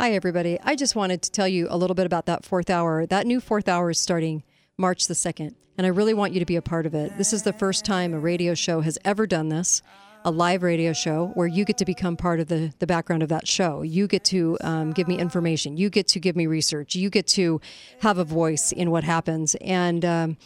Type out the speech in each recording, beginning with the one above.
Hi, everybody. I just wanted to tell you a little bit about that fourth hour. That new fourth hour is starting March the 2nd, and I really want you to be a part of it. This is the first time a radio show has ever done this. A live radio show where you get to become part of the, the background of that show. You get to um, give me information. You get to give me research. You get to have a voice in what happens. And um,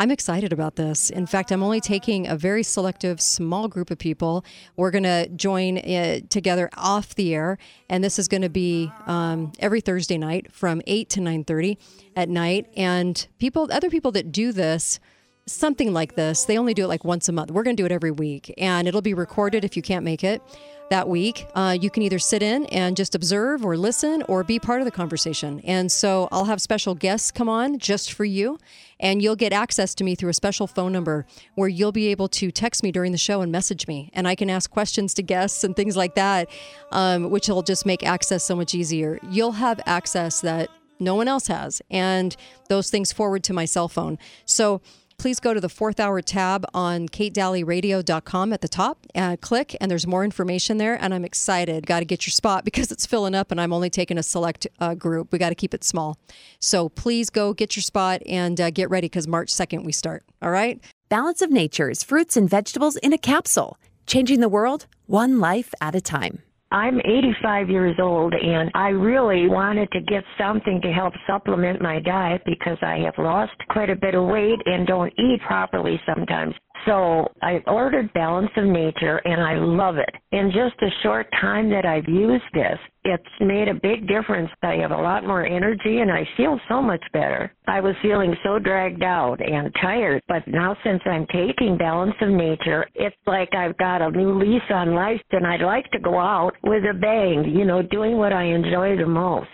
I'm excited about this. In fact, I'm only taking a very selective, small group of people. We're going to join uh, together off the air, and this is going to be um, every Thursday night from 8 to 9:30 at night. And people, other people that do this something like this. They only do it like once a month. We're going to do it every week, and it'll be recorded if you can't make it that week. Uh, you can either sit in and just observe or listen or be part of the conversation. And so I'll have special guests come on just for you, and you'll get access to me through a special phone number where you'll be able to text me during the show and message me, and I can ask questions to guests and things like that, um, which will just make access so much easier. You'll have access that no one else has, and those things forward to my cell phone. So please go to the fourth hour tab on katedalleyradio.com at the top. Uh, click, and there's more information there. And I'm excited. Got to get your spot because it's filling up, and I'm only taking a select uh, group. We got to keep it small. So please go get your spot and uh, get ready because March 2nd we start. All right? Balance of Nature's fruits and vegetables in a capsule, changing the world one life at a time. I'm 85 years old and I really wanted to get something to help supplement my diet because I have lost quite a bit of weight and don't eat properly sometimes. So I ordered Balance of Nature and I love it. In just a short time that I've used this, it's made a big difference. I have a lot more energy and I feel so much better. I was feeling so dragged out and tired, but now since I'm taking Balance of Nature, it's like I've got a new lease on life and I'd like to go out with a bang, you know, doing what I enjoy the most.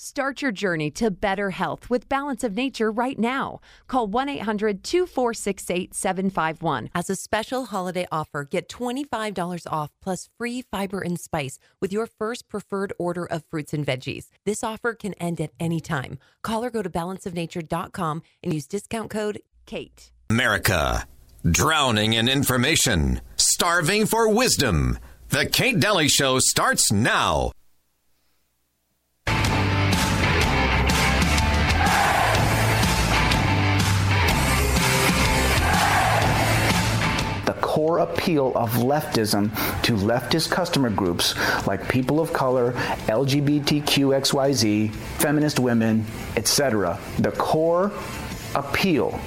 Start your journey to better health with Balance of Nature right now. Call 1 800 246 8751. As a special holiday offer, get $25 off plus free fiber and spice with your first preferred order of fruits and veggies. This offer can end at any time. Call or go to balanceofnature.com and use discount code KATE. America, drowning in information, starving for wisdom. The Kate Dalley Show starts now. Core appeal of leftism to leftist customer groups like people of color, LGBTQXYZ, feminist women, etc. The core appeal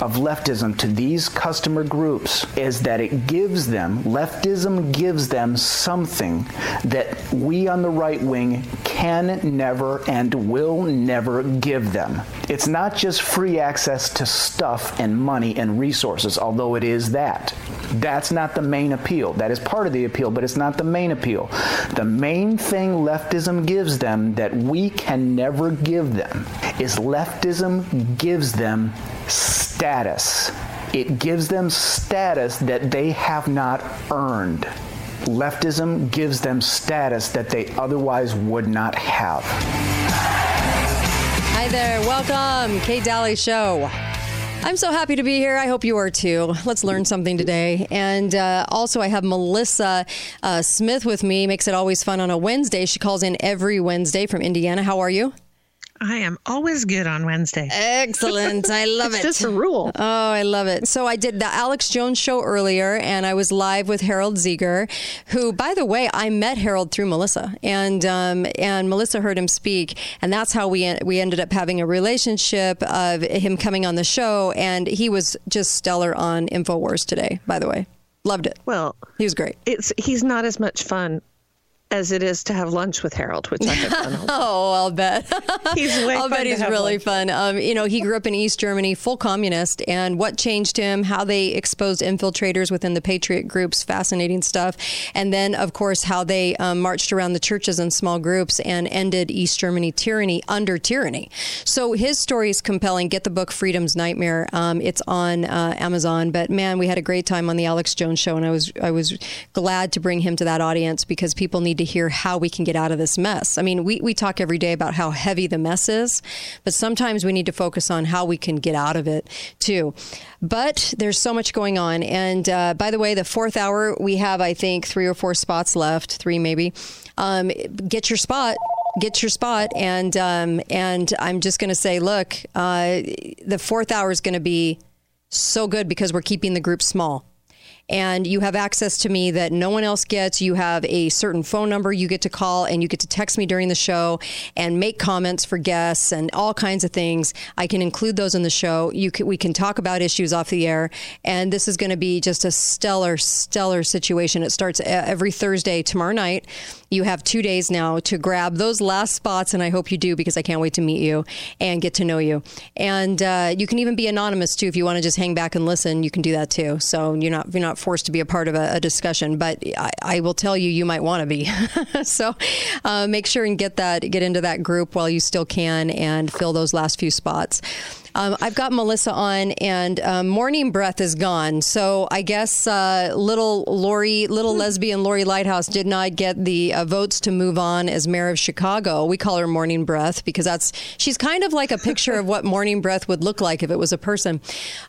of leftism to these customer groups is that it gives them, leftism gives them something that we on the right wing can never and will never give them. It's not just free access to stuff and money and resources, although it is that. That's not the main appeal. That is part of the appeal, but it's not the main appeal. The main thing leftism gives them that we can never give them is leftism gives them status. It gives them status that they have not earned. Leftism gives them status that they otherwise would not have. Hi there. Welcome. Kate Dalley Show. I'm so happy to be here. I hope you are too. Let's learn something today. And uh, also, I have Melissa uh, Smith with me. Makes it always fun on a Wednesday. She calls in every Wednesday from Indiana. How are you? I am always good on Wednesday. Excellent. I love it's it. It's just a rule. Oh, I love it. So I did the Alex Jones show earlier and I was live with Harold Zieger, who, by the way, I met Harold through Melissa and, um, and Melissa heard him speak. And that's how we, we ended up having a relationship of him coming on the show. And he was just stellar on InfoWars today, by the way. Loved it. Well, he was great. It's he's not as much fun as it is to have lunch with Harold, which I have fun. oh, I'll bet. he's I'll bet he's really lunch. fun. Um, you know, he grew up in East Germany, full communist, and what changed him, how they exposed infiltrators within the patriot groups, fascinating stuff. And then, of course, how they um, marched around the churches in small groups and ended East Germany tyranny under tyranny. So his story is compelling. Get the book Freedom's Nightmare. Um, it's on uh, Amazon. But man, we had a great time on the Alex Jones show, and I was I was glad to bring him to that audience because people need to hear how we can get out of this mess. I mean, we, we talk every day about how heavy the mess is, but sometimes we need to focus on how we can get out of it too. But there's so much going on. And uh, by the way, the fourth hour, we have, I think, three or four spots left, three maybe. Um, get your spot get your spot. And um, and I'm just going to say, look, uh, the fourth hour is going to be so good because we're keeping the group small and you have access to me that no one else gets. You have a certain phone number you get to call, and you get to text me during the show and make comments for guests and all kinds of things. I can include those in the show. You can, we can talk about issues off the air, and this is going to be just a stellar, stellar situation. It starts every Thursday tomorrow night. You have two days now to grab those last spots, and I hope you do because I can't wait to meet you and get to know you. And uh, you can even be anonymous too if you want to just hang back and listen. You can do that too. So you're not you're not forced to be a part of a, a discussion, but I, I, will tell you you might want to be. so uh, make sure and get that get into that group while you still can and fill those last few spots. Um, I've got Melissa on, and um, Morning Breath is gone. So I guess uh, little Lori, little lesbian Lori Lighthouse did not get the uh, votes to move on as mayor of Chicago. We call her Morning Breath because that's she's kind of like a picture of what Morning Breath would look like if it was a person.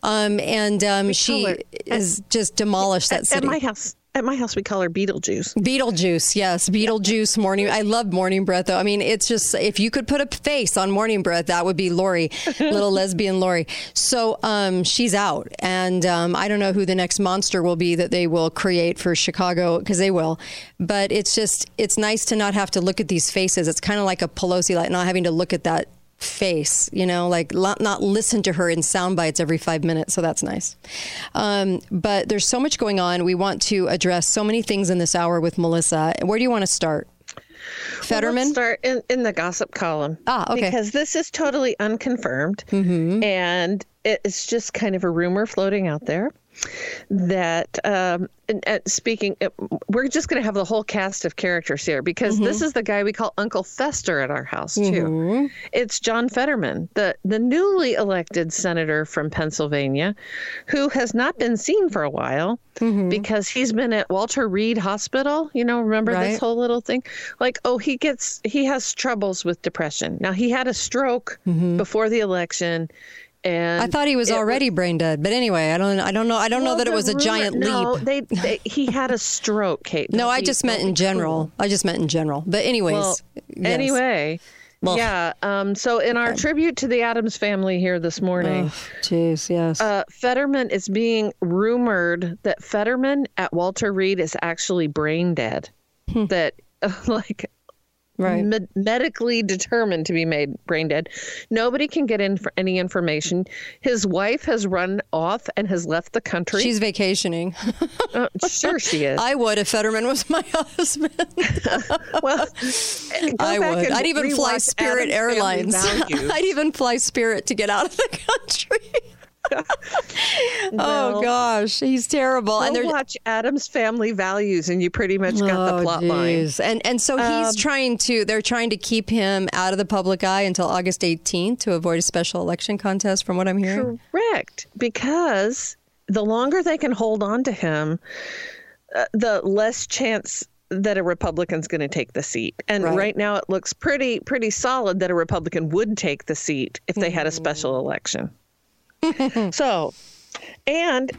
Um, and um, she has just demolished that city. At my house at my house, we call her Beetlejuice. Beetlejuice, yes, Beetlejuice. Morning. I love Morning Breath, though. I mean, it's just if you could put a face on Morning Breath, that would be Lori, little lesbian Lori. So um, she's out, and um, I don't know who the next monster will be that they will create for Chicago because they will. But it's just it's nice to not have to look at these faces. It's kind of like a Pelosi, like not having to look at that face, you know, like not listen to her in sound bites every five minutes. So that's nice. Um, but there's so much going on. We want to address so many things in this hour with Melissa. Where do you want to start? Fetterman? Well, start in, in the gossip column. Ah, okay. Because this is totally unconfirmed. Mm-hmm. And it's just kind of a rumor floating out there that um, speaking uh, we're just going to have the whole cast of characters here because mm-hmm. this is the guy we call uncle fester at our house too mm-hmm. it's john fetterman the the newly elected senator from pennsylvania who has not been seen for a while mm-hmm. because he's been at walter reed hospital you know remember right. this whole little thing like oh he gets he has troubles with depression now he had a stroke mm-hmm. before the election and I thought he was already was, brain dead, but anyway, I don't, I don't know, I don't well, know that it was a rumor, giant no, leap. They, they, he had a stroke, Kate. no, I just meant in general. Cool. I just meant in general. But anyways, well, yes. anyway, well, yeah. Um, so in our okay. tribute to the Addams family here this morning, jeez, oh, yes, uh, Fetterman is being rumored that Fetterman at Walter Reed is actually brain dead. Hmm. That like right. med- medically determined to be made brain dead. Nobody can get in for any information. His wife has run off and has left the country. She's vacationing. uh, sure, she is. I would if Fetterman was my husband. well, I would. I'd even fly Spirit Adam's Airlines. I'd even fly Spirit to get out of the country. oh gosh, he's terrible. and they're watch Addams Family Values, and you pretty much got oh, the plot geez. line. And and so he's um, trying to. They're trying to keep him out of the public eye until August 18th to avoid a special election contest. From what I'm hearing, correct. Because the longer they can hold on to him, uh, the less chance that a Republican's going to take the seat. And right. right. now it looks pretty pretty solid that a Republican would take the seat if they had a special mm. election. so, and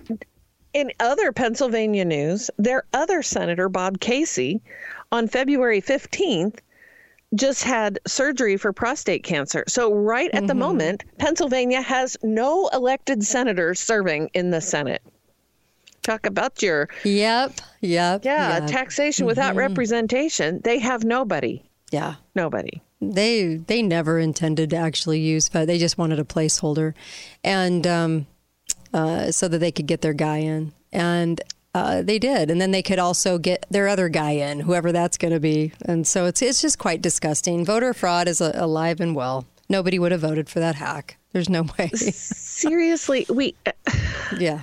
in other Pennsylvania news, their other Senator, Bob Casey, on February 15th, just had surgery for prostate cancer. So, right at mm-hmm. the moment, Pennsylvania has no elected senators serving in the Senate. Talk about your. Yep, yep. Yeah, yep. taxation mm-hmm. without representation. They have nobody. Yeah. Nobody they they never intended to actually use, but they just wanted a placeholder, and um, uh, so that they could get their guy in, and uh, they did, and then they could also get their other guy in, whoever that's going to be, and so it's it's just quite disgusting. Voter fraud is alive and well. Nobody would have voted for that hack. There's no way. Seriously, we. yeah.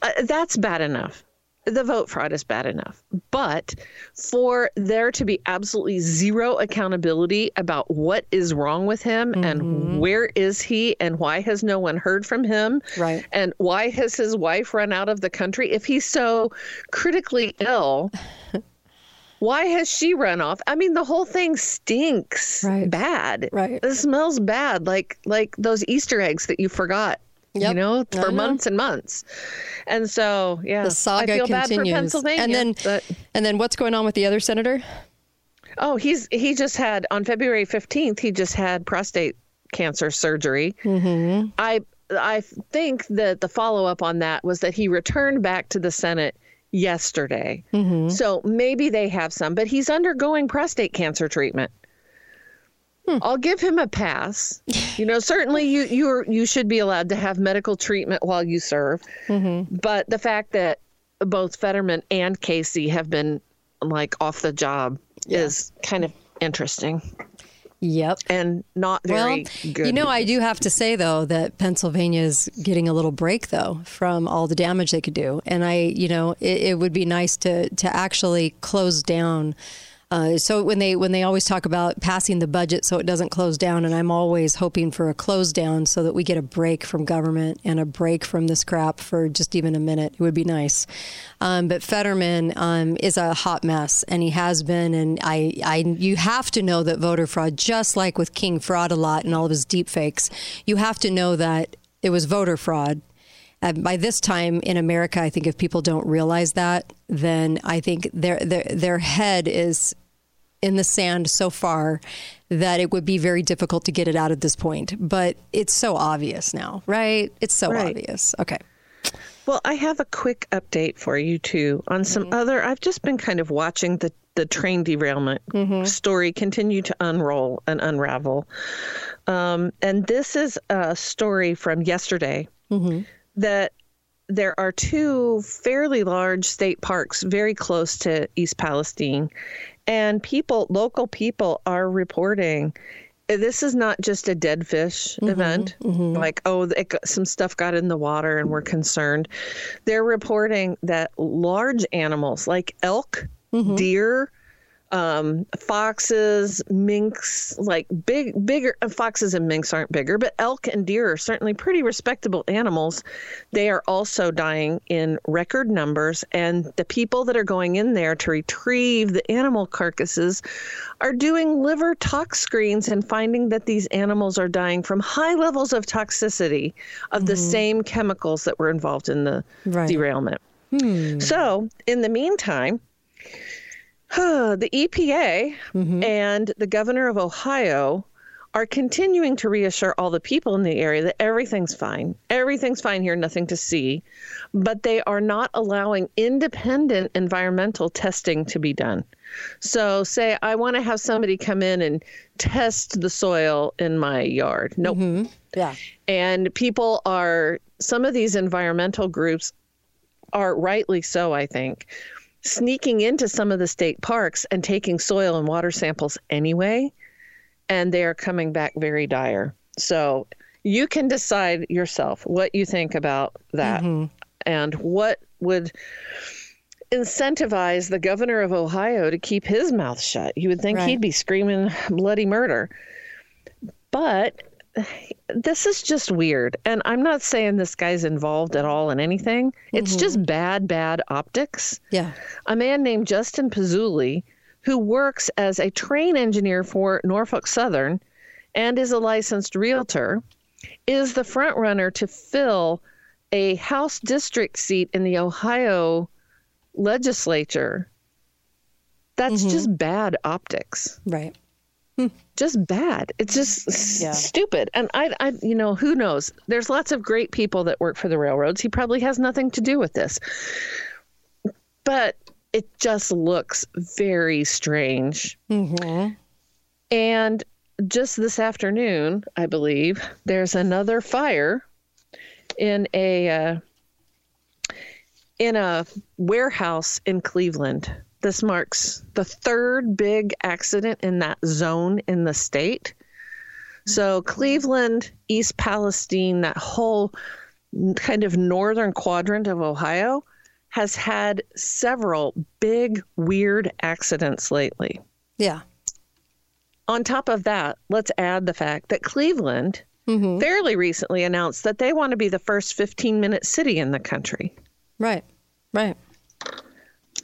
Uh, that's bad enough the vote fraud is bad enough. But for there to be absolutely zero accountability about what is wrong with him mm-hmm. and where is he and why has no one heard from him? Right. And why has his wife run out of the country? If he's so critically ill, why has she run off? I mean, the whole thing stinks right. bad. Right. It smells bad, like like those Easter eggs that you forgot. Yep. You know, for months and months. And so, yeah, the saga I feel continues. bad for Pennsylvania. And then, but... and then, what's going on with the other senator? Oh, he's he just had on February 15th, he just had prostate cancer surgery. Mm-hmm. I I think that the follow up on that was that he returned back to the Senate yesterday. Mm-hmm. So maybe they have some, but he's undergoing prostate cancer treatment. Hmm. I'll give him a pass. You know, certainly you you you should be allowed to have medical treatment while you serve. Mm-hmm. But the fact that both Fetterman and Casey have been like off the job yeah. is kind of interesting. Yep. And not very well, good. You know, I do have to say, though, that Pennsylvania is getting a little break, though, from all the damage they could do. And I, you know, it, it would be nice to, to actually close down uh, so when they when they always talk about passing the budget so it doesn't close down, and I'm always hoping for a close down so that we get a break from government and a break from this crap for just even a minute. It would be nice. Um, but Fetterman um, is a hot mess, and he has been. And I, I, you have to know that voter fraud, just like with King Fraud a lot and all of his deep fakes, you have to know that it was voter fraud uh, by this time in America, I think if people don't realize that, then I think their their their head is in the sand so far that it would be very difficult to get it out at this point. But it's so obvious now, right? It's so right. obvious. Okay. Well, I have a quick update for you too on some mm-hmm. other. I've just been kind of watching the the train derailment mm-hmm. story continue to unroll and unravel. Um, and this is a story from yesterday. Mm-hmm that there are two fairly large state parks very close to East Palestine, and people, local people, are reporting. This is not just a dead fish mm-hmm, event, mm-hmm. like, oh, it, some stuff got in the water and we're concerned. They're reporting that large animals like elk, mm-hmm. deer, um, foxes, minks, like big, bigger uh, foxes and minks aren't bigger, but elk and deer are certainly pretty respectable animals. They are also dying in record numbers, and the people that are going in there to retrieve the animal carcasses are doing liver tox screens and finding that these animals are dying from high levels of toxicity of mm-hmm. the same chemicals that were involved in the right. derailment. Hmm. So, in the meantime, the EPA mm-hmm. and the governor of Ohio are continuing to reassure all the people in the area that everything's fine. Everything's fine here, nothing to see. But they are not allowing independent environmental testing to be done. So, say I want to have somebody come in and test the soil in my yard. Nope. Mm-hmm. Yeah. And people are, some of these environmental groups are rightly so, I think, sneaking into some of the state parks and taking soil and water samples anyway, and they are coming back very dire. So you can decide yourself what you think about that mm-hmm. and what would incentivize the governor of Ohio to keep his mouth shut. You would think right. he'd be screaming bloody murder. But this is just weird. And I'm not saying this guy's involved at all in anything. It's mm-hmm. just bad, bad optics. Yeah. A man named Justin Pizzulli, who works as a train engineer for Norfolk Southern and is a licensed realtor, is the front runner to fill a House district seat in the Ohio legislature. That's mm-hmm. just bad optics. Right just bad. It's just yeah. stupid. And I, I, you know, who knows? There's lots of great people that work for the railroads. He probably has nothing to do with this, but it just looks very strange. Mm-hmm. And just this afternoon, I believe, there's another fire in a uh, in a warehouse in Cleveland this marks the third big accident in that zone in the state. So, Cleveland, East Palestine, that whole kind of northern quadrant of Ohio has had several big, weird accidents lately. Yeah. On top of that, let's add the fact that Cleveland mm-hmm. fairly recently announced that they want to be the first 15 minute city in the country. Right, right.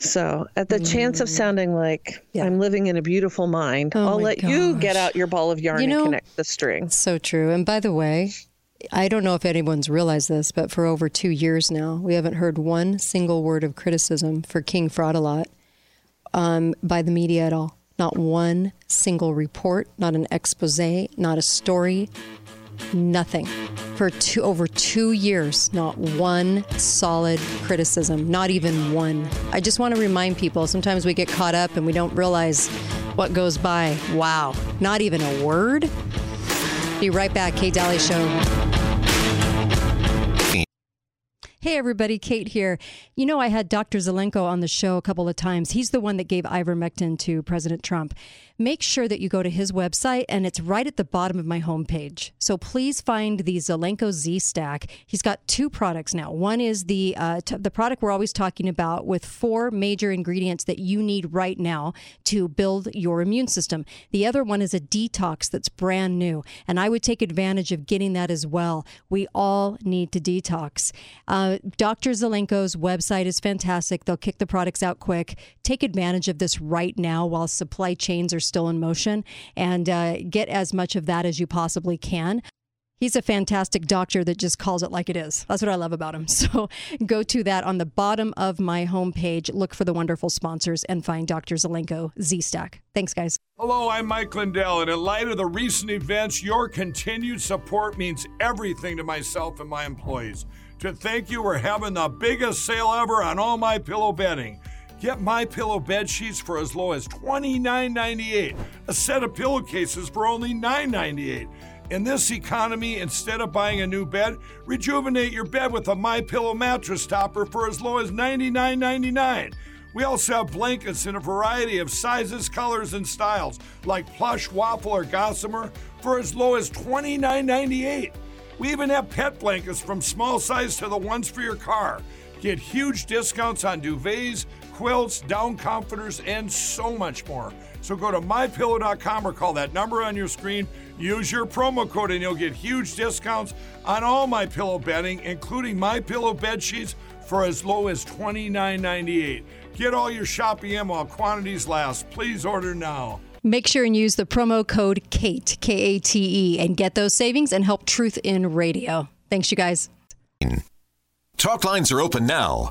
So, at the mm. chance of mm. sounding like yeah. I'm living in a beautiful mind, oh I'll let gosh. you get out your ball of yarn you know, and connect the string. So true. And by the way, I don't know if anyone's realized this, but for over two years now, we haven't heard one single word of criticism for King Fraud a lot um, by the media at all. Not one single report, not an expose, not a story, nothing. For two, over two years, not one solid criticism, not even one. I just want to remind people sometimes we get caught up and we don't realize what goes by. Wow, not even a word? Be right back, Kate Dalley Show. Hey, everybody, Kate here. You know, I had Dr. Zelenko on the show a couple of times. He's the one that gave ivermectin to President Trump make sure that you go to his website and it's right at the bottom of my homepage. So please find the Zelenko Z Stack. He's got two products now. One is the uh, t- the product we're always talking about with four major ingredients that you need right now to build your immune system. The other one is a detox that's brand new, and I would take advantage of getting that as well. We all need to detox. Uh, Dr. Zelenko's website is fantastic. They'll kick the products out quick. Take advantage of this right now while supply chains are still in motion and uh, get as much of that as you possibly can. He's a fantastic doctor that just calls it like it is. That's what I love about him. So go to that on the bottom of my homepage. Look for the wonderful sponsors and find Dr. Zelenko Z Stack. Thanks, guys. Hello, I'm Mike Lindell, and in light of the recent events, your continued support means everything to myself and my employees. To thank you, we're having the biggest sale ever on all my pillow bedding. Get my pillow bed sheets for as low as $29.98. A set of pillowcases for only $9.98. In this economy, instead of buying a new bed, rejuvenate your bed with a My Pillow mattress topper for as low as $99.99. We also have blankets in a variety of sizes, colors, and styles, like plush, waffle, or gossamer, for as low as $29.98. We even have pet blankets from small size to the ones for your car. Get huge discounts on duvets, quilts, down comforters, and so much more. So go to mypillow.com or call that number on your screen. Use your promo code and you'll get huge discounts on all my pillow bedding, including my pillow bed sheets for as low as $29.98. Get all your shopping in while quantities last. Please order now. Make sure and use the promo code KATE, K A T E, and get those savings and help Truth in Radio. Thanks, you guys. Talk lines are open now.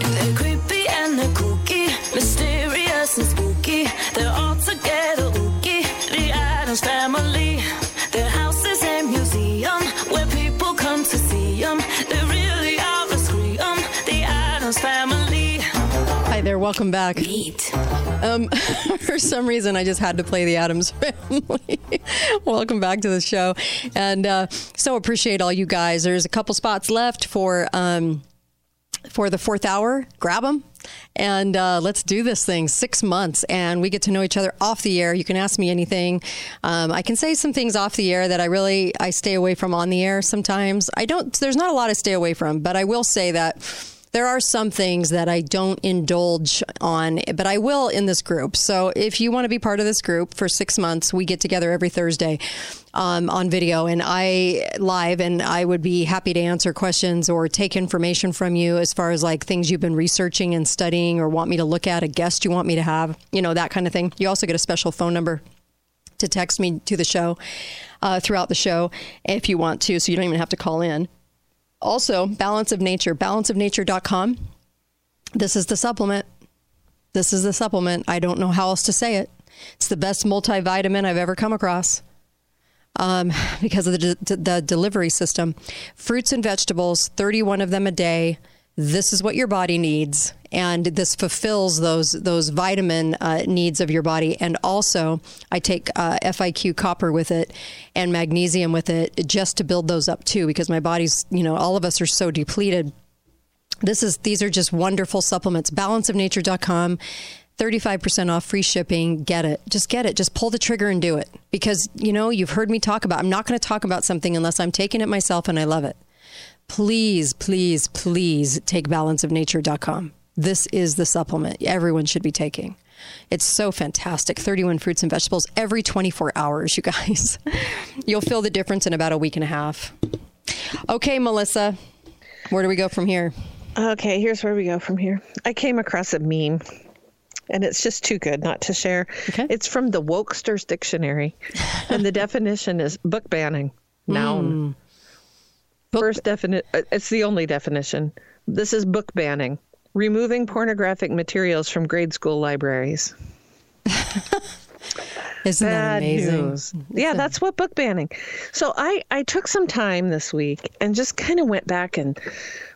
Welcome back. Neat. Um, for some reason, I just had to play the Addams Family. Welcome back to the show, and uh, so appreciate all you guys. There's a couple spots left for um, for the fourth hour. Grab them. And uh, let's do this thing. Six months, and we get to know each other off the air. You can ask me anything. Um, I can say some things off the air that I really I stay away from on the air. Sometimes I don't. There's not a lot to stay away from, but I will say that there are some things that I don't indulge on, but I will in this group. So if you want to be part of this group for six months, we get together every Thursday um, on video and I live, and I would be happy to answer questions or take information from you as far as like things you've been researching and studying or want me to look at, a guest you want me to have, you know, that kind of thing. You also get a special phone number to text me to the show uh, throughout the show if you want to, so you don't even have to call in. Also, Balance of Nature, balanceofnature.com. This is the supplement. This is the supplement. I don't know how else to say it. It's the best multivitamin I've ever come across um, because of the, de- the delivery system. Fruits and vegetables, 31 of them a day. This is what your body needs, and this fulfills those those vitamin uh, needs of your body. And also, I take uh, FIQ copper with it and magnesium with it just to build those up too, because my body's you know all of us are so depleted. This is these are just wonderful supplements. Balanceofnature.com. 35% off free shipping. Get it. Just get it. Just pull the trigger and do it. Because, you know, you've heard me talk about, I'm not going to talk about something unless I'm taking it myself and I love it. Please, please, please take balanceofnature.com. This is the supplement everyone should be taking. It's so fantastic. 31 fruits and vegetables every 24 hours, you guys. You'll feel the difference in about a week and a half. Okay, Melissa, where do we go from here? Okay, here's where we go from here. I came across a meme and it's just too good not to share. Okay. It's from the Wokesters Dictionary, and the definition is book banning, noun. First definite. Uh, it's the only definition. This is book banning, removing pornographic materials from grade school libraries. Isn't that amazing? News. Yeah, that's what book banning. So I I took some time this week and just kind of went back and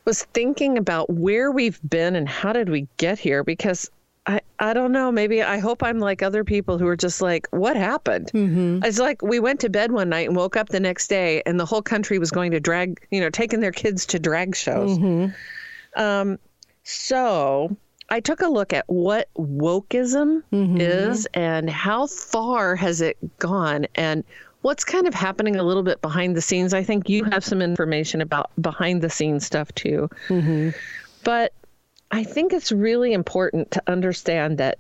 was thinking about where we've been and how did we get here because I, I don't know. Maybe I hope I'm like other people who are just like, what happened? Mm-hmm. It's like we went to bed one night and woke up the next day, and the whole country was going to drag, you know, taking their kids to drag shows. Mm-hmm. Um, so I took a look at what wokeism mm-hmm. is and how far has it gone and what's kind of happening a little bit behind the scenes. I think you have some information about behind the scenes stuff too. Mm-hmm. But I think it's really important to understand that,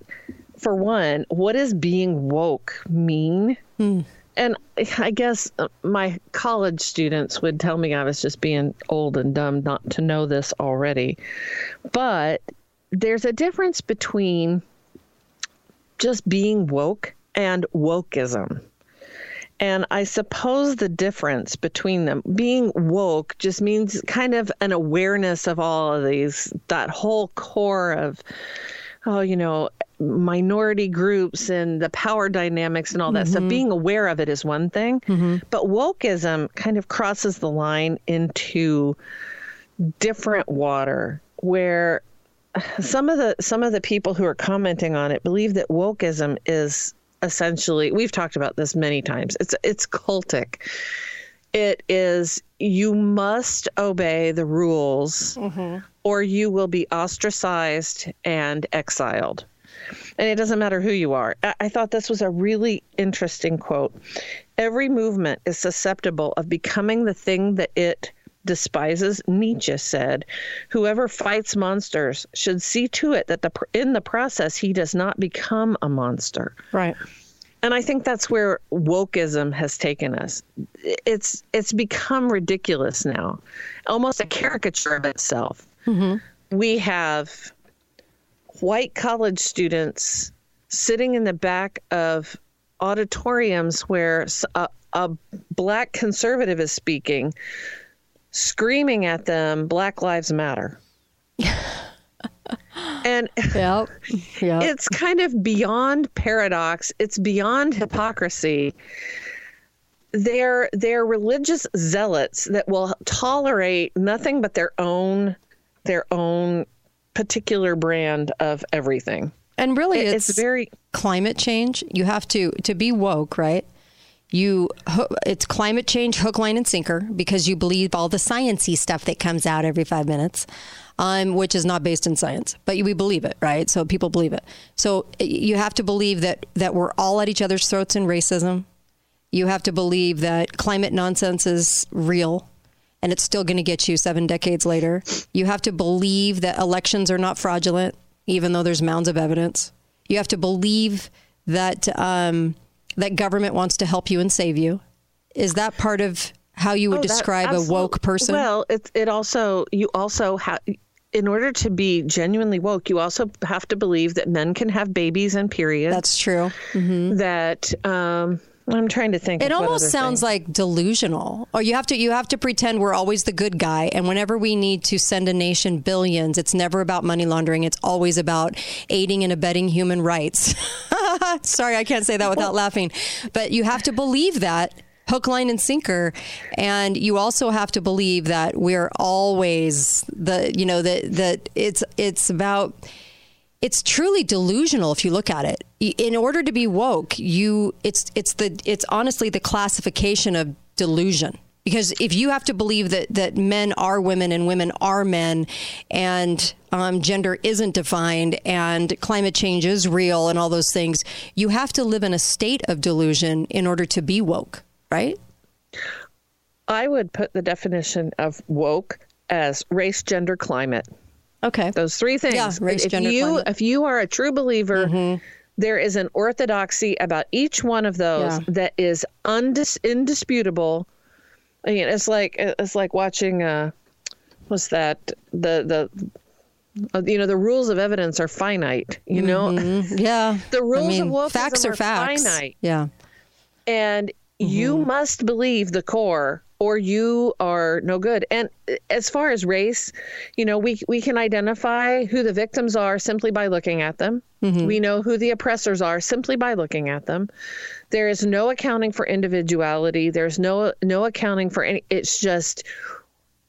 for one, what does being woke mean? Mm. And I guess uh, my college students would tell me I was just being old and dumb not to know this already. But there's a difference between just being woke and wokeism. And I suppose the difference between them being woke just means kind of an awareness of all of these, that whole core of, oh, you know, minority groups and the power dynamics and all that mm-hmm. stuff. Being aware of it is one thing, mm-hmm. but wokeism kind of crosses the line into different water where some of the some of the people who are commenting on it believe that wokeism is essentially we've talked about this many times. It's it's cultic. It is you must obey the rules mm-hmm. or you will be ostracized and exiled. And it doesn't matter who you are. I, I thought this was a really interesting quote. Every movement is susceptible of becoming the thing that it despises, Nietzsche said, whoever fights monsters should see to it that the in the process he does not become a monster. Right. And I think that's where wokeism has taken us. It's it's become ridiculous now, almost a caricature of itself. Mm-hmm. We have white college students sitting in the back of auditoriums where a, a black conservative is speaking screaming at them, Black Lives Matter. and yep. Yep. it's kind of beyond paradox, it's beyond hypocrisy. They're they're religious zealots that will tolerate nothing but their own their own particular brand of everything. And really, it's, it's very climate change. You have to to be woke, right? you it's climate change hook line and sinker because you believe all the sciency stuff that comes out every five minutes um, which is not based in science but we believe it right? So people believe it. So you have to believe that that we're all at each other's throats in racism. You have to believe that climate nonsense is real and it's still going to get you seven decades later. You have to believe that elections are not fraudulent even though there's mounds of evidence. You have to believe that um, that government wants to help you and save you. Is that part of how you would oh, describe a woke person? Well, it it also you also have in order to be genuinely woke, you also have to believe that men can have babies and periods. That's true. Mm-hmm. That um, I'm trying to think. It almost sounds thing. like delusional. Or you have to you have to pretend we're always the good guy, and whenever we need to send a nation billions, it's never about money laundering. It's always about aiding and abetting human rights. Sorry, I can't say that without laughing, but you have to believe that hook, line, and sinker. And you also have to believe that we're always the you know that that it's it's about it's truly delusional if you look at it. In order to be woke, you it's it's the it's honestly the classification of delusion. Because if you have to believe that, that men are women and women are men, and um, gender isn't defined, and climate change is real, and all those things, you have to live in a state of delusion in order to be woke, right? I would put the definition of woke as race, gender, climate. Okay. Those three things. Yeah, race, if gender, you climate. if you are a true believer, mm-hmm. there is an orthodoxy about each one of those yeah. that is undis- indisputable. I mean, it's like it's like watching uh what's that the the uh, you know the rules of evidence are finite you know mm-hmm. yeah the rules I mean, of facts are, are facts finite yeah and mm-hmm. you must believe the core or you are no good. And as far as race, you know, we we can identify who the victims are simply by looking at them. Mm-hmm. We know who the oppressors are simply by looking at them. There is no accounting for individuality. There's no no accounting for any it's just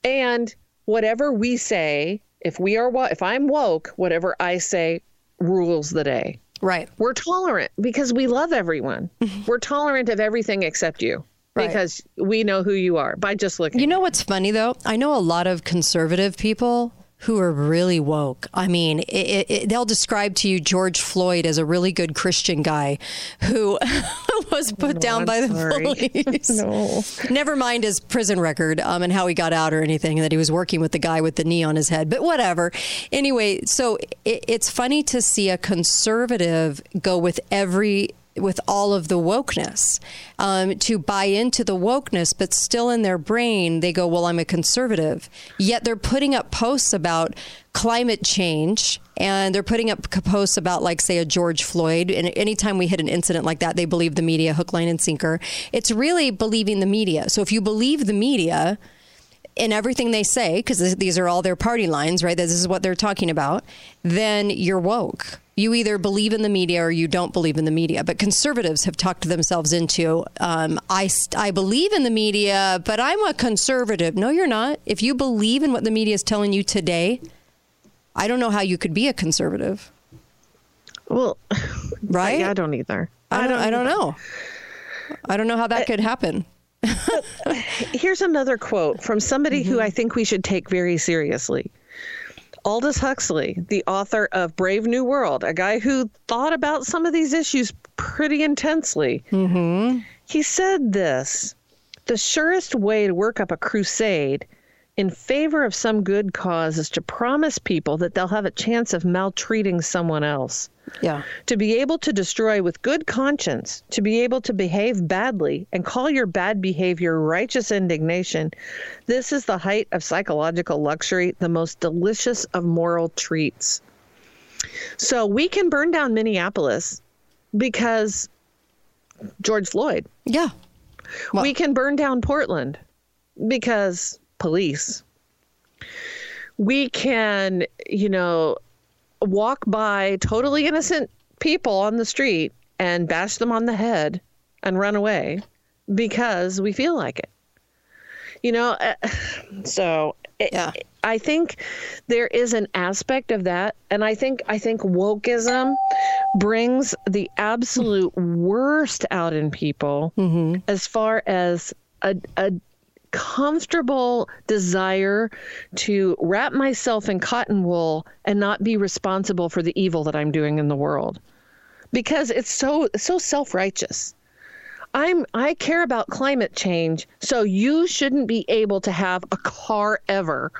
and whatever we say, if we are if I'm woke, whatever I say rules the day. Right. We're tolerant because we love everyone. Mm-hmm. We're tolerant of everything except you. Right. Because we know who you are by just looking. You know what's funny though? I know a lot of conservative people who are really woke. I mean, it, it, they'll describe to you George Floyd as a really good Christian guy who was put no, down I'm by the sorry. police. no. Never mind his prison record um, and how he got out or anything, that he was working with the guy with the knee on his head, but whatever. Anyway, so it, it's funny to see a conservative go with every with all of the wokeness um, to buy into the wokeness, but still in their brain, they go, Well, I'm a conservative. Yet they're putting up posts about climate change and they're putting up posts about, like, say, a George Floyd. And anytime we hit an incident like that, they believe the media hook, line, and sinker. It's really believing the media. So if you believe the media, in everything they say, because these are all their party lines, right? This is what they're talking about, then you're woke you either believe in the media or you don't believe in the media. But conservatives have talked themselves into, um, I, I believe in the media, but I'm a conservative. No, you're not. If you believe in what the media is telling you today, I don't know how you could be a conservative. Well, right? I, I don't either. I don't. I don't, I don't know. I don't know how that I, could happen. here's another quote from somebody mm-hmm. who I think we should take very seriously. Aldous Huxley, the author of Brave New World, a guy who thought about some of these issues pretty intensely. Mm-hmm. He said this The surest way to work up a crusade in favor of some good cause is to promise people that they'll have a chance of maltreating someone else. Yeah. To be able to destroy with good conscience, to be able to behave badly and call your bad behavior righteous indignation, this is the height of psychological luxury, the most delicious of moral treats. So we can burn down Minneapolis because George Floyd. Yeah. Well, we can burn down Portland because police. We can, you know, walk by totally innocent people on the street and bash them on the head and run away because we feel like it. You know, uh, so yeah. I think there is an aspect of that, and I think I think wokeism brings the absolute worst out in people mm-hmm. as far as a, a comfortable desire to wrap myself in cotton wool and not be responsible for the evil that I'm doing in the world because it's so so self-righteous. I'm I care about climate change, so you shouldn't be able to have a car ever.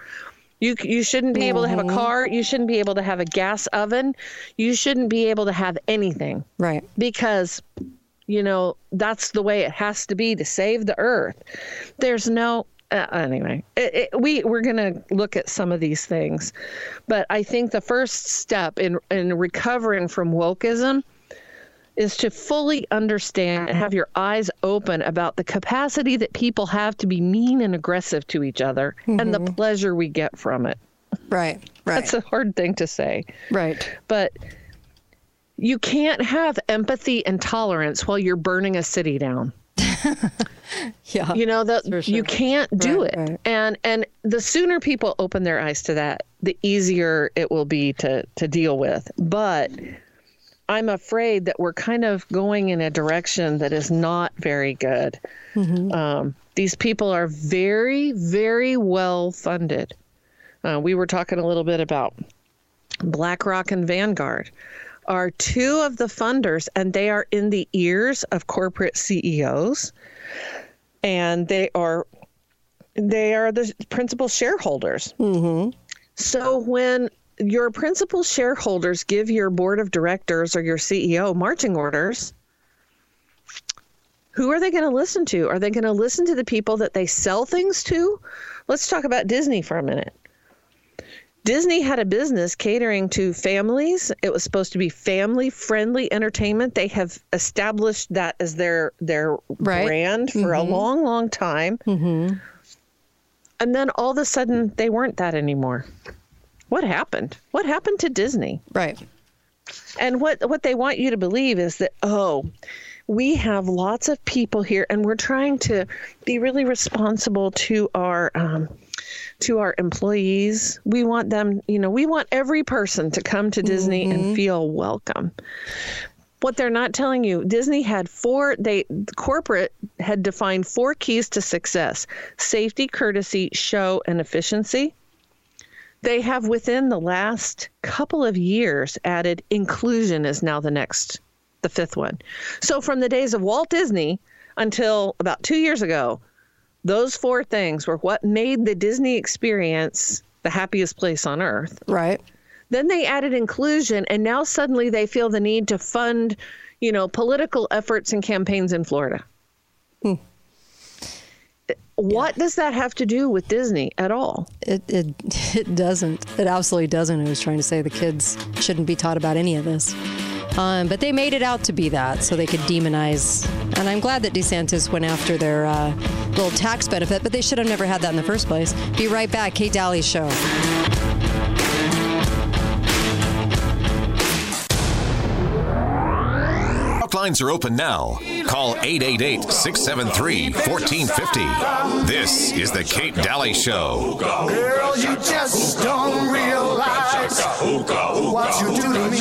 You you shouldn't be able to have a mm-hmm. car, you shouldn't be able to have a gas oven, you shouldn't be able to have anything. Right. Because you know, that's the way it has to be to save the earth. There's no uh, anyway, it, it, we we're going to look at some of these things, but I think the first step in in recovering from wokeism is to fully understand and have your eyes open about the capacity that people have to be mean and aggressive to each other mm-hmm. and the mm-hmm. pleasure we get from it. Right, right. That's a hard thing to say. Right. But you can't have empathy and tolerance while you're burning a city down. yeah. You know that sure. you can't do right, it. Right. And and the sooner people open their eyes to that, the easier it will be to to deal with. But I'm afraid that we're kind of going in a direction that is not very good. Mm-hmm. Um, these people are very, very well funded. Uh, we were talking a little bit about BlackRock and Vanguard are two of the funders, and they are in the ears of corporate CEOs, and they are they are the principal shareholders. Mm-hmm. So when your principal shareholders give your board of directors or your CEO marching orders, who are they going to listen to? Are they going to listen to the people that they sell things to? Let's talk about Disney for a minute Disney had a business catering to families. It was supposed to be family friendly entertainment. They have established that as their their right. brand for mm-hmm. a long, long time. Mm-hmm. And then all of a sudden, they weren't that anymore. What happened? What happened to Disney? Right. And what what they want you to believe is that oh, we have lots of people here, and we're trying to be really responsible to our. Um, to our employees. We want them, you know, we want every person to come to Disney mm-hmm. and feel welcome. What they're not telling you, Disney had four, they, corporate had defined four keys to success safety, courtesy, show, and efficiency. They have within the last couple of years added inclusion is now the next, the fifth one. So from the days of Walt Disney until about two years ago, those four things were what made the Disney experience the happiest place on earth. Right. Then they added inclusion, and now suddenly they feel the need to fund, you know, political efforts and campaigns in Florida. Hmm. What yeah. does that have to do with Disney at all? It, it it doesn't. It absolutely doesn't. I was trying to say the kids shouldn't be taught about any of this. Um, but they made it out to be that so they could demonize. And I'm glad that DeSantis went after their uh, little tax benefit, but they should have never had that in the first place. Be right back. Kate Dalley Show. lines are open now. Call 888 673 1450. This is The Kate Dalley Show. Girl, you just don't realize what you do to me.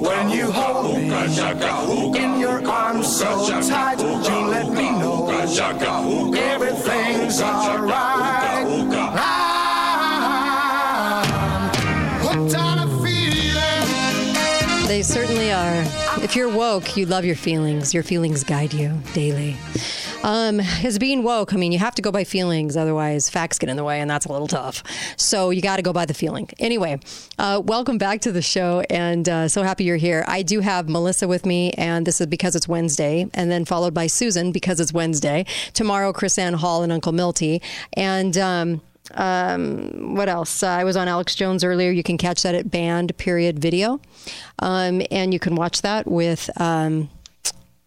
When you hold me in your arms so tight, you let me know everything's alright. They certainly are. If you're woke, you love your feelings. Your feelings guide you daily. Um, as being woke, I mean, you have to go by feelings, otherwise facts get in the way, and that's a little tough. So you got to go by the feeling. Anyway, uh, welcome back to the show, and uh, so happy you're here. I do have Melissa with me, and this is because it's Wednesday, and then followed by Susan because it's Wednesday. Tomorrow, KrisAnne Hall and Uncle Milty, and. Um, um, what else? Uh, I was on Alex Jones earlier. You can catch that at Band Period Video, um, and you can watch that with um,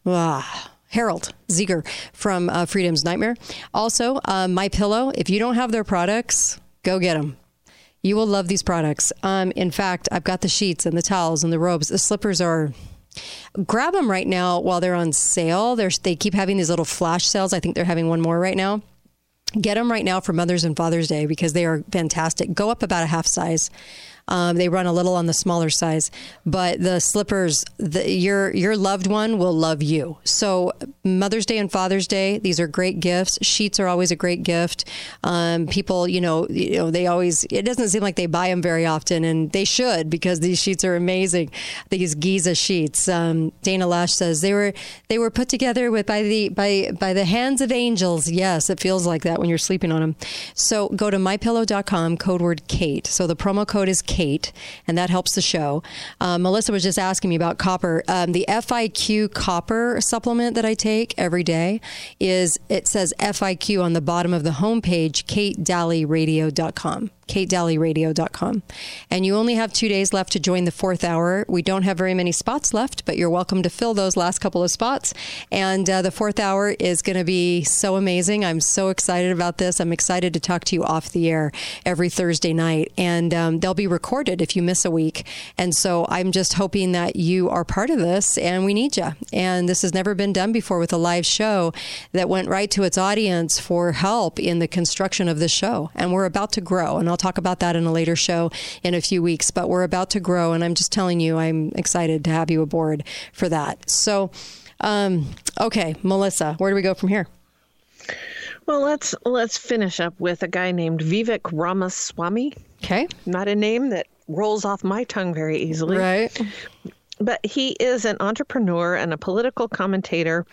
ah, Harold Zieger from uh, Freedom's Nightmare. Also, uh, My Pillow. If you don't have their products, go get them. You will love these products. Um, in fact, I've got the sheets and the towels and the robes. The slippers are grab them right now while they're on sale. They're, they keep having these little flash sales. I think they're having one more right now. Get them right now for Mother's and Father's Day because they are fantastic. Go up about a half size. Um, they run a little on the smaller size, but the slippers, the, your your loved one will love you. So Mother's Day and Father's Day, these are great gifts. Sheets are always a great gift. Um, people, you know, you know, they always. It doesn't seem like they buy them very often, and they should because these sheets are amazing. These Giza sheets. Um, Dana Loesch says they were they were put together with by the by by the hands of angels. Yes, it feels like that when you're sleeping on them. So go to mypillow.com, code word Kate. So the promo code is Kate Kate, and that helps the show. Um, Melissa was just asking me about copper. Um, the FIQ copper supplement that I take every day is it says FIQ on the bottom of the homepage, katedalleyradio.com katedalleyradio.com. And you only have two days left to join the fourth hour. We don't have very many spots left, but you're welcome to fill those last couple of spots. And uh, the fourth hour is going to be so amazing. I'm so excited about this. I'm excited to talk to you off the air every Thursday night. And um, they'll be recorded if you miss a week. And so I'm just hoping that you are part of this and we need you. And this has never been done before with a live show that went right to its audience for help in the construction of this show. And we're about to grow. And I'll I'll talk about that in a later show in a few weeks. But we're about to grow, and I'm just telling you, I'm excited to have you aboard for that. So, um, okay, Melissa, where do we go from here? Well, let's let's finish up with a guy named Vivek Ramaswamy. Okay, not a name that rolls off my tongue very easily. Right. But he is an entrepreneur and a political commentator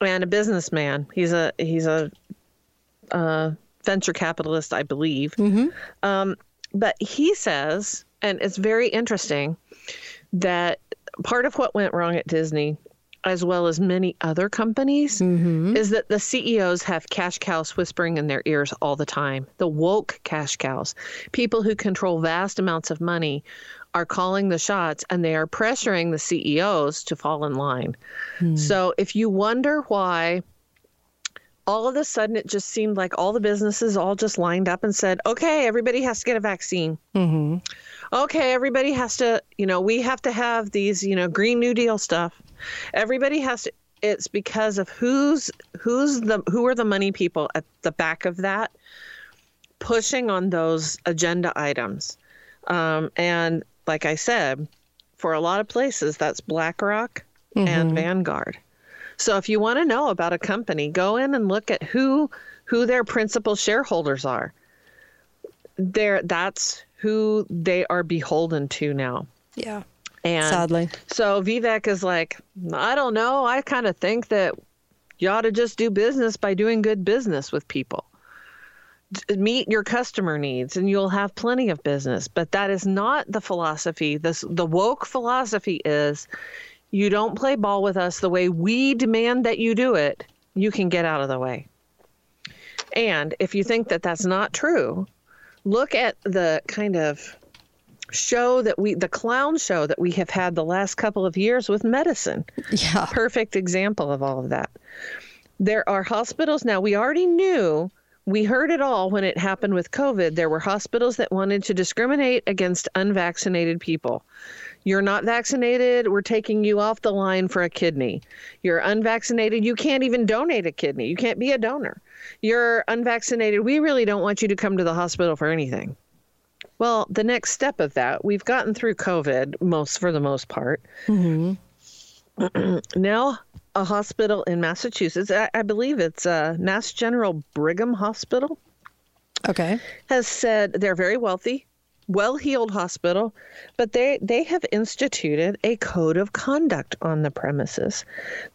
and a businessman. He's a he's a uh, venture capitalist, I believe. Mm-hmm. Um, but he says, and it's very interesting, that part of what went wrong at Disney as well as many other companies, Mm-hmm. is that the CEOs have cash cows whispering in their ears all the time. The woke cash cows, people who control vast amounts of money, are calling the shots and they are pressuring the CEOs to fall in line. So if you wonder why all of a sudden it just seemed like all the businesses all just lined up and said, okay, everybody has to get a vaccine. Mm-hmm. Okay, everybody has to, you know, we have to have these, you know, Green New Deal stuff. Everybody has to. It's because of who's who's the who are the money people at the back of that pushing on those agenda items. Um, and like I said, for a lot of places, that's BlackRock and Vanguard. So if you want to know about a company, go in and look at who who their principal shareholders are. There, that's who they are beholden to now. Yeah. And Sadly. so Vivek is like, I don't know. I kind of think that you ought to just do business by doing good business with people. Meet your customer needs and you'll have plenty of business. But that is not the philosophy. This the woke philosophy is you don't play ball with us the way we demand that you do it, you can get out of the way. And if you think that that's not true, look at the kind of show that we, the clown show that we have had the last couple of years with medicine. Yeah. Perfect example of all of that. There are hospitals now, we already knew. We heard it all when it happened with COVID. There were hospitals that wanted to discriminate against unvaccinated people. You're not vaccinated, we're taking you off the line for a kidney. You're unvaccinated, you can't even donate a kidney. You can't be a donor. You're unvaccinated, we really don't want you to come to the hospital for anything. Well, the next step of that, we've gotten through COVID most for the most part. now, a hospital in Massachusetts, I, I believe it's uh, Mass General Brigham Hospital, Okay. has said they're very wealthy, well-heeled hospital, but they they have instituted a code of conduct on the premises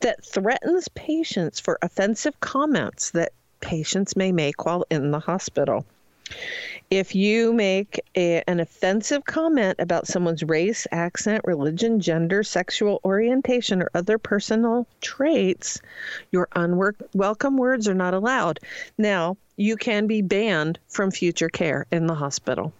that threatens patients for offensive comments that patients may make while in the hospital. If you make a, an offensive comment about someone's race, accent, religion, gender, sexual orientation, or other personal traits, your unwelcome words are not allowed. Now, you can be banned from future care in the hospital.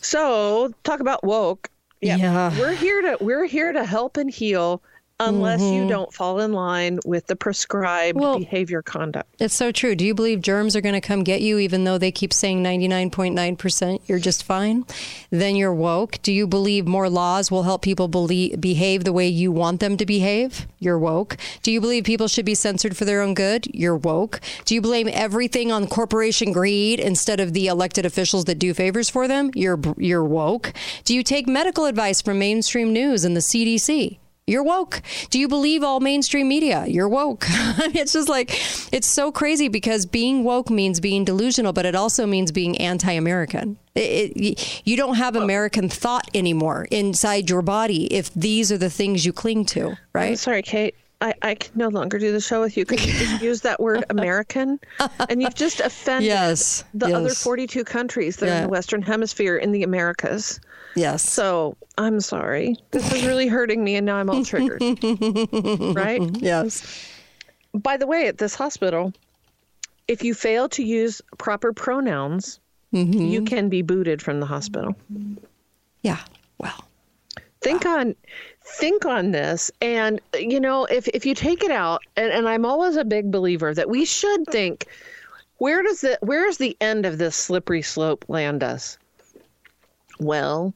So, talk about woke. Yeah. We're here to we're here to help and heal unless you mm-hmm. don't fall in line with the prescribed Well- behavior conduct. It's so true. Do you believe germs are going to come get you even though they keep saying 99.9% you're just fine? Then you're woke. Do you believe more laws will help people believe, behave the way you want them to behave? You're woke. Do you believe people should be censored for their own good? You're woke. Do you blame everything on corporation greed instead of the elected officials that do favors for them? You're you're woke. Do you take medical advice from mainstream news and the CDC? You're woke. Do you believe all mainstream media? You're woke. it's just like, it's so crazy because being woke means being delusional, but it also means being anti American. You don't have American thought anymore inside your body if these are the things you cling to, I'm right? sorry, Kate. I, I can no longer do the show with you because you just use that word American and you've just offended Yes, the other 42 countries that are in the Western Hemisphere in the Americas. Yes. So I'm sorry. This is really hurting me and now I'm all triggered. right? yes. By the way, at this hospital, if you fail to use proper pronouns, Mm-hmm. you can be booted from the hospital. Yeah. Well, think on think on this. And you know if if you take it out and, and i'm always a big believer that we should think where does the where's the end of this slippery slope land us? Well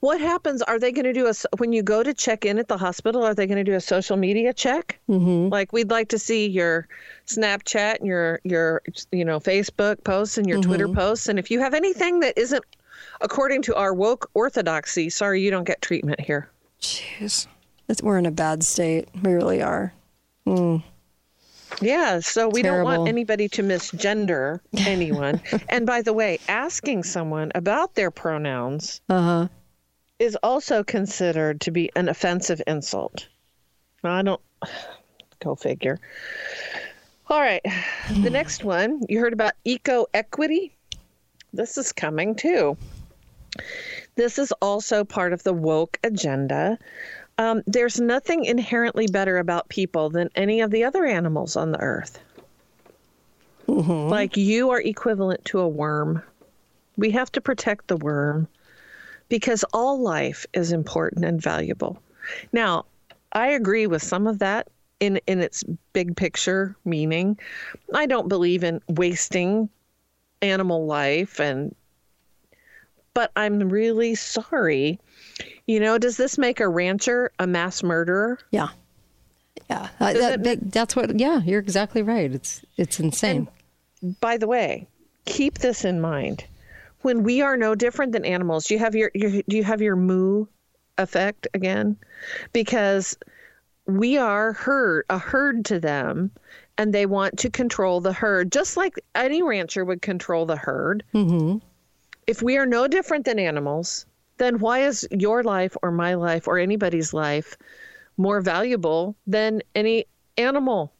what happens? Are they going to do a when you go to check in at the hospital are they going to do a social media check? Mm-hmm. like we'd like to see your snapchat and your your you know facebook posts and your twitter posts. And if you have anything that isn't according to our woke orthodoxy sorry you don't get treatment here jeez. It's, we're in a bad state. We really are. Yeah, so we don't want anybody to misgender anyone. and by the way, asking someone about their pronouns Uh huh. is also considered to be an offensive insult. I don't go figure. All right. The next one, you heard about eco equity. This is coming too. This is also part of the woke agenda. Um, there's nothing inherently better about people than any of the other animals on the earth. Mm-hmm. Like you are equivalent to a worm. We have to protect the worm because all life is important and valuable. Now, I agree with some of that in in its big picture meaning. I don't believe in wasting animal life and but I'm really sorry. You know, does this make a rancher a mass murderer? Yeah. Yeah. Uh, that, that, that's what yeah, you're exactly right. It's it's insane. And by the way, keep this in mind. When we are no different than animals, you have your, your do you have your moo effect again? Because we are herd a herd to them and they want to control the herd just like any rancher would control the herd mm-hmm. If we are no different than animals then why is your life or my life or anybody's life more valuable than any animal?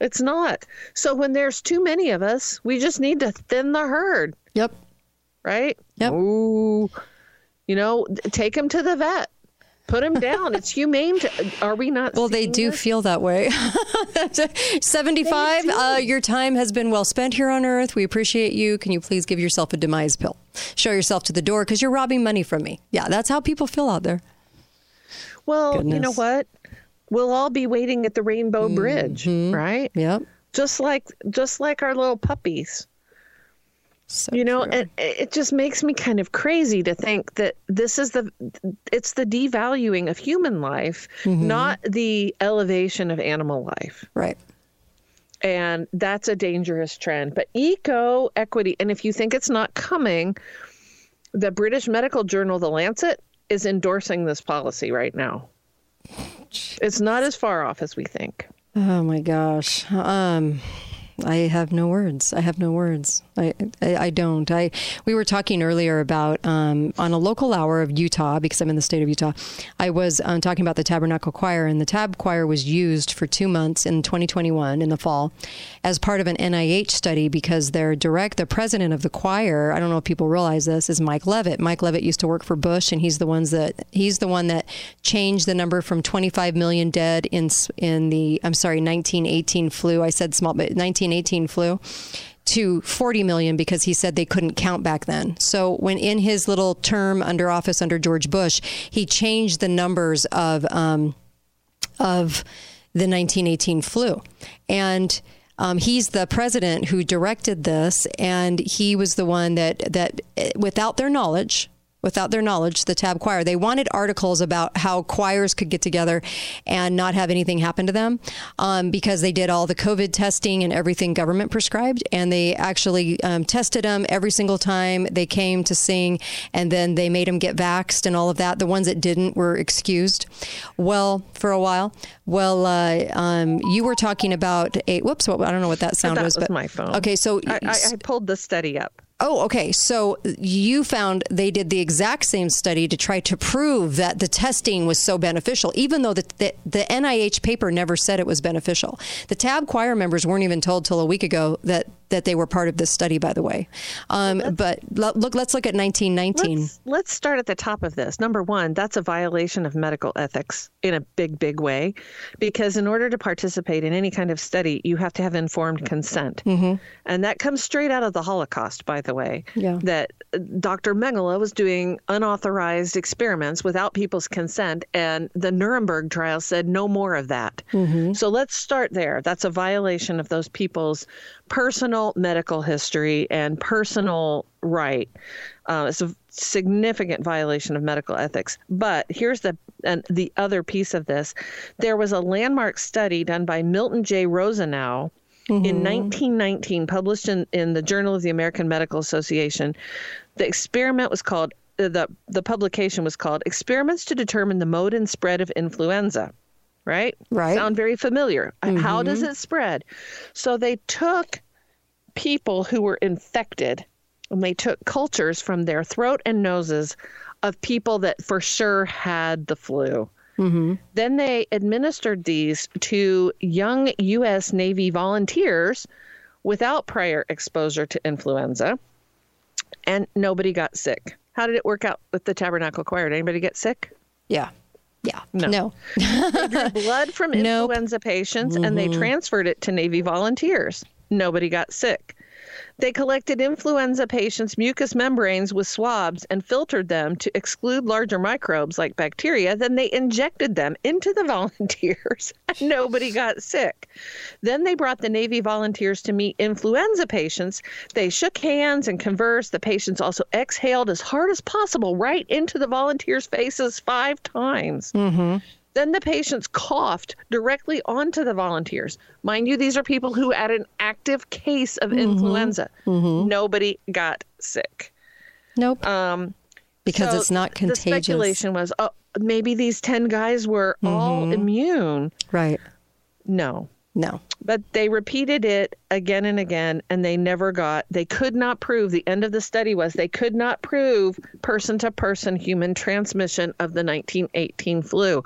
It's not. So when there's too many of us we just need to thin the herd. Yep. Right? Yep. Ooh. you know take them to the vet put them down. It's humane. To, are we not? Well, they do this? feel that way. 75. Uh, your time has been well spent here on Earth. We appreciate you. Can you please give yourself a demise pill? Show yourself to the door because you're robbing money from me. Yeah, that's how people feel out there. Well, Goodness. you know what? We'll all be waiting at the Rainbow Bridge, mm-hmm. right? Yep. Just like just like our little puppies. So you know, and it just makes me kind of crazy to think that this is the it's the devaluing of human life, mm-hmm. not the elevation of animal life. Right. And that's a dangerous trend. But eco equity, and if you think it's not coming, the British medical journal, The Lancet, is endorsing this policy right now. It's not as far off as we think. Oh my gosh. Um, I have no words. I have no words. I, I, I don't. I we were talking earlier about um, on a local hour of Utah because I'm in the state of Utah. I was um, talking about the Tabernacle Choir, and the Tab Choir was used for two months in 2021 in the fall as part of an NIH study because their direct the president of the choir. I don't know if people realize this is Mike Leavitt. Mike Leavitt used to work for Bush, and he's the ones that he's the one that changed the number from 25 million dead in in the I'm sorry 1918 flu. I said small, but 1918 flu to 40 million because he said they couldn't count back then. So when in his little term under office under George Bush, he changed the numbers of um, of the 1918 flu, and um, he's the president who directed this, and he was the one that that without their knowledge without their knowledge, the Tab Choir. They wanted articles about how choirs could get together and not have anything happen to them um, because they did all the COVID testing and everything government prescribed. And they actually um, tested them every single time they came to sing. And then they made them get vaxxed and all of that. The ones that didn't were excused. Well, for a while. Well, uh, um, you were talking about a whoops. Well, I don't know what that sound that was, was but my phone. Okay, so I, I, I pulled the study up. Oh, okay. So you found they did the exact same study to try to prove that the testing was so beneficial, even though the, the, the, NIH paper never said it was beneficial. The TAB choir members weren't even told till a week ago that that they were part of this study, by the way. Um, but look, let's look at 1919. Let's, let's start at the top of this. Number one, that's a violation of medical ethics in a big, big way, because in order to participate in any kind of study, you have to have informed consent, mm-hmm. and that comes straight out of the Holocaust, by the way. Yeah. That Dr. Mengele was doing unauthorized experiments without people's consent, and the Nuremberg trial said no more of that. Mm-hmm. So let's start there. That's a violation of those people's personal medical history and personal right. Uh, it's a significant violation of medical ethics. But here's the and the other piece of this: there was a landmark study done by Milton J. Rosenau. Mm-hmm. In 1919, published in, in the Journal of the American Medical Association, the experiment was called the the publication was called "Experiments to Determine the Mode and Spread of Influenza." right? Right. Sound very familiar. Mm-hmm. How does it spread? So they took people who were infected and they took cultures from their throat and noses of people that for sure had the flu. Mm-hmm. Then they administered these to young U.S. Navy volunteers without prior exposure to influenza, and nobody got sick. How did it work out with the Tabernacle Choir? Did anybody get sick? Yeah. Yeah. No. no. they drew blood from nope. influenza patients mm-hmm. and they mm-hmm. transferred it to Navy volunteers. Nobody got sick. They collected influenza patients' mucous membranes with swabs and filtered them to exclude larger microbes like bacteria. Then they injected them into the volunteers, and nobody got sick. Then they brought the Navy volunteers to meet influenza patients. They shook hands and conversed. The patients also exhaled as hard as possible right into the volunteers' faces five times. Mm-hmm. Then the patients coughed directly onto the volunteers. Mind you, these are people who had an active case of mm-hmm. influenza. Mm-hmm. Nobody got sick. Nope. Um, because so it's not contagious. The speculation was, oh, maybe these 10 guys were mm-hmm. all immune. Right. No. No. But they repeated it again and again, and they never got, they could not prove, the end of the study was they could not prove person to person human transmission of the 1918 flu.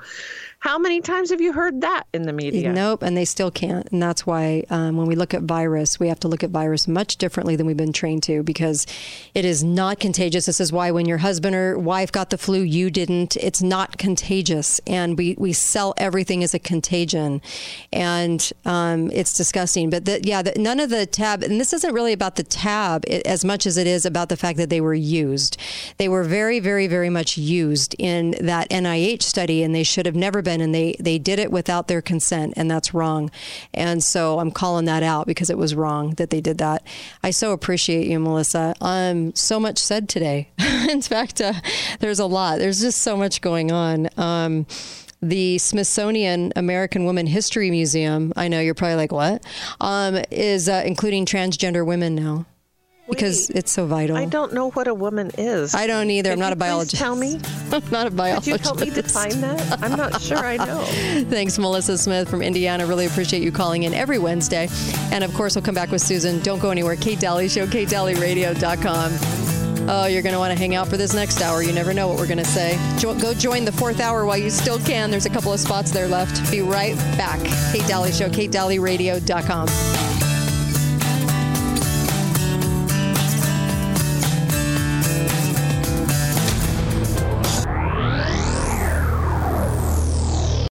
How many times have you heard that in the media? Nope, and they still can't. And that's why um, when we look at virus, we have to look at virus much differently than we've been trained to because it is not contagious. This is why when your husband or wife got the flu, you didn't. It's not contagious. And we, we sell everything as a contagion. And um, it's disgusting. But the, yeah, the, none of the tab, and this isn't really about the tab as much as it is about the fact that they were used. They were very, very, very much used in that NIH study, and they should have never been and they they did it without their consent and that's wrong. And so i'm calling that out because it was wrong that they did that. I so appreciate you melissa. Um so much said today. In fact uh, there's a lot. There's just so much going on. Um the Smithsonian American Woman History Museum, I know you're probably like, what? Um, is uh, including transgender women now because Wait, it's so vital. I don't know what a woman is. I don't either. Could I'm not a biologist. Tell me. I'm not a biologist. Could you help me define that? I'm not sure I know. Thanks, Melissa Smith from Indiana. Really appreciate you calling in every Wednesday. And of course, we'll come back with Susan. Don't go anywhere. Kate Dalley Show, KateDalleyRadio.com. Oh, you're going to want to hang out for this next hour. You never know what we're going to say. Jo- go join the fourth hour while you still can. There's a couple of spots there left. Be right back. Kate Dalley Show, KateDalleyRadio.com.